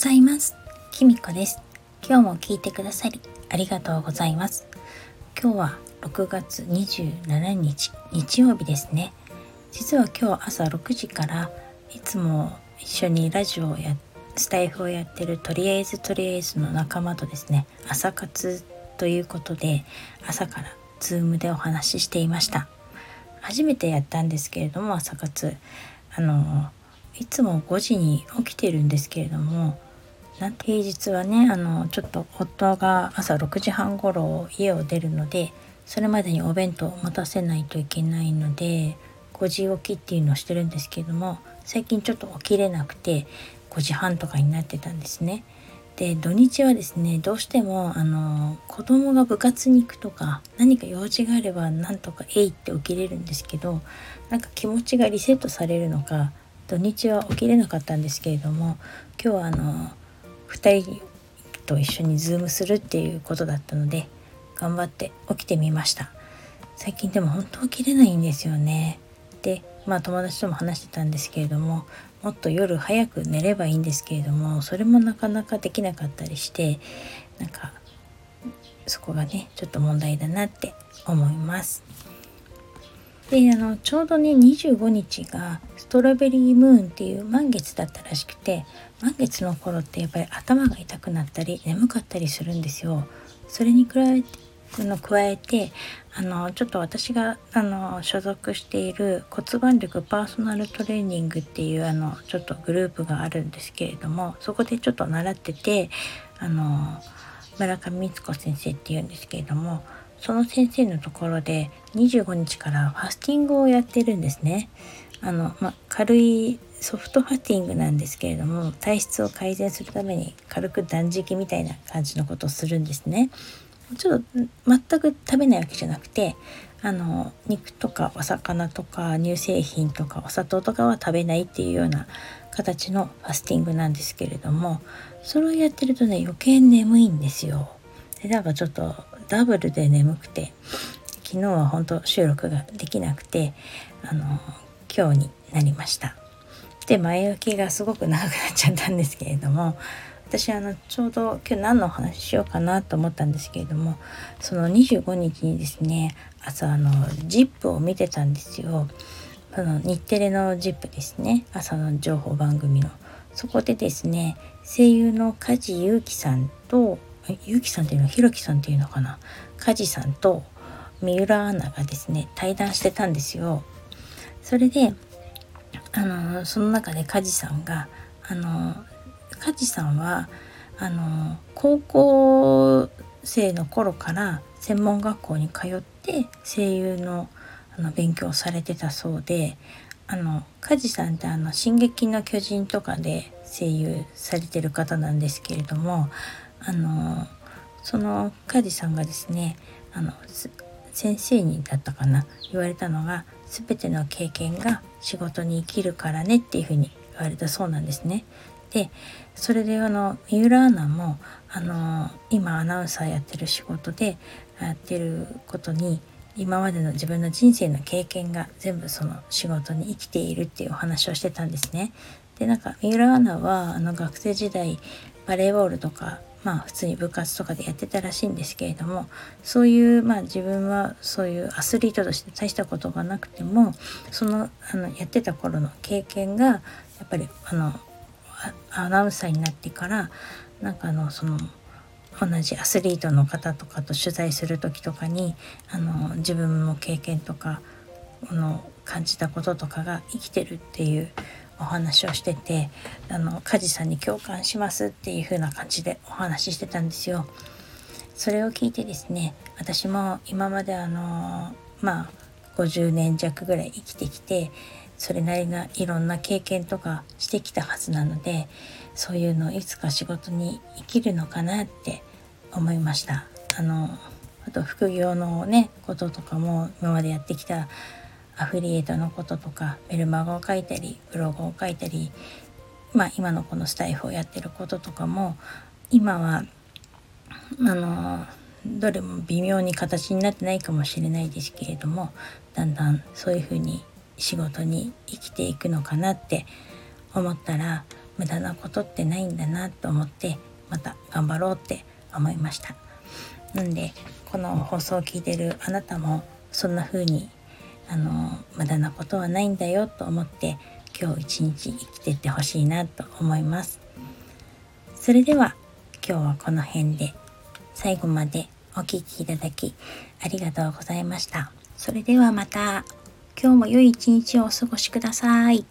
ざいます。きみこです。今日も聞いてくださりありがとうございます。今日は6月27日日曜日ですね。実は今日朝6時からいつも一緒にラジオをやスタイフをやってるとりあえずとりあえずの仲間とですね朝活ということで朝からズームでお話ししていました初めてやったんですけれども朝活あのいつも5時に起きてるんですけれどもな平日はねあのちょっと夫が朝6時半ごろ家を出るのでそれまでにお弁当を持たせないといけないので5時起きっていうのをしてるんですけども最近ちょっと起きれなくて5時半とかになってたんですね。で土日はですねどうしてもあの子供が部活に行くとか何か用事があればなんとか「えい」って起きれるんですけどなんか気持ちがリセットされるのか土日は起きれなかったんですけれども今日はあの2人と一緒にズームするっていうことだったので頑張って起きてみました最近でも本当起きれないんですよねでまあ友達とも話してたんですけれどももっと夜早く寝ればいいんですけれどもそれもなかなかできなかったりしてなんかそこがねちょっと問題だなって思います。であのちょうどね25日がストロベリームーンっていう満月だったらしくて満月の頃ってやっぱり頭が痛くなったり眠かったりするんですよ。それに比べての加えてあのちょっと私があの所属している骨盤力パーソナルトレーニングっていうあのちょっとグループがあるんですけれどもそこでちょっと習っててあの村上光子先生っていうんですけれどもその先生のところで25日からファスティングをやってるんですね。あのま軽いソフトファスティングなんですけれども体質を改善するために軽く断食みたいな感じのことをするんですね。ちょっと全く食べないわけじゃなくてあの肉とかお魚とか乳製品とかお砂糖とかは食べないっていうような形のファスティングなんですけれどもそれをやってるとね余計眠いんですよ。でなんかちょっとダブルで眠くて昨日は本当収録ができなくてあの今日になりました。で前置きがすごく長くなっちゃったんですけれども私あのちょうど今日何の話ししようかなと思ったんですけれどもその25日にですね朝あの ZIP を見てたんですよ。あの日テレの ZIP ですね朝の情報番組の。そこでですね声優の梶裕貴さんと裕貴さんっていうのはひろきさんっていうのかな？梶さんと三浦アナがですね対談してたんですよ。それであのその中で梶さんがあの梶さんはあの高校生の頃から専門学校に通って声優のあの勉強をされてたそうであの梶さんってあの「進撃の巨人」とかで声優されてる方なんですけれどもあのその梶さんがですねあの先生にだったかな言われたのが全ての経験が仕事に生きるからねっていうふうに言われたそうなんですね。でそれであの三浦アナもあの今アナウンサーやってる仕事でやってることに今までの自分の人生の経験が全部その仕事に生きているっていうお話をしてたんですね。でなんか三浦アナはあの学生時代バレーボールとかまあ普通に部活とかでやってたらしいんですけれどもそういうまあ自分はそういうアスリートとして大したことがなくてもそのあのやってた頃の経験がやっぱりあのアナウンサーになってからなんかあのその同じアスリートの方とかと取材する時とかにあの自分の経験とかの感じたこととかが生きてるっていうお話をしててあの梶さんに共感しますっていう風な感じでお話ししてたんですよ。それを聞いてですね私も今まであのまあ50年弱ぐらい生きてきてそれなりないろんな経験とかしてきたはずなのでそういうのをいつか仕事に生きるのかなって思いましたあのあと副業のねこととかも今までやってきたアフィリエイトのこととかメルマガを書いたりブログを書いたりまあ今のこのスタイフをやってることとかも今はあのどれも微妙に形になってないかもしれないですけれどもだんだんそういうふうに仕事に生きていくのかなって思ったら無駄なことってないんだなと思ってまた頑張ろうって思いました。なんでこの放送を聞いてるあなたもそんな風にあの無駄なことはないんだよと思って今日一日生きてってほしいなと思いますそれでは今日はこの辺で最後までお聴きいただきありがとうございましたそれではまた今日も良い一日をお過ごしください。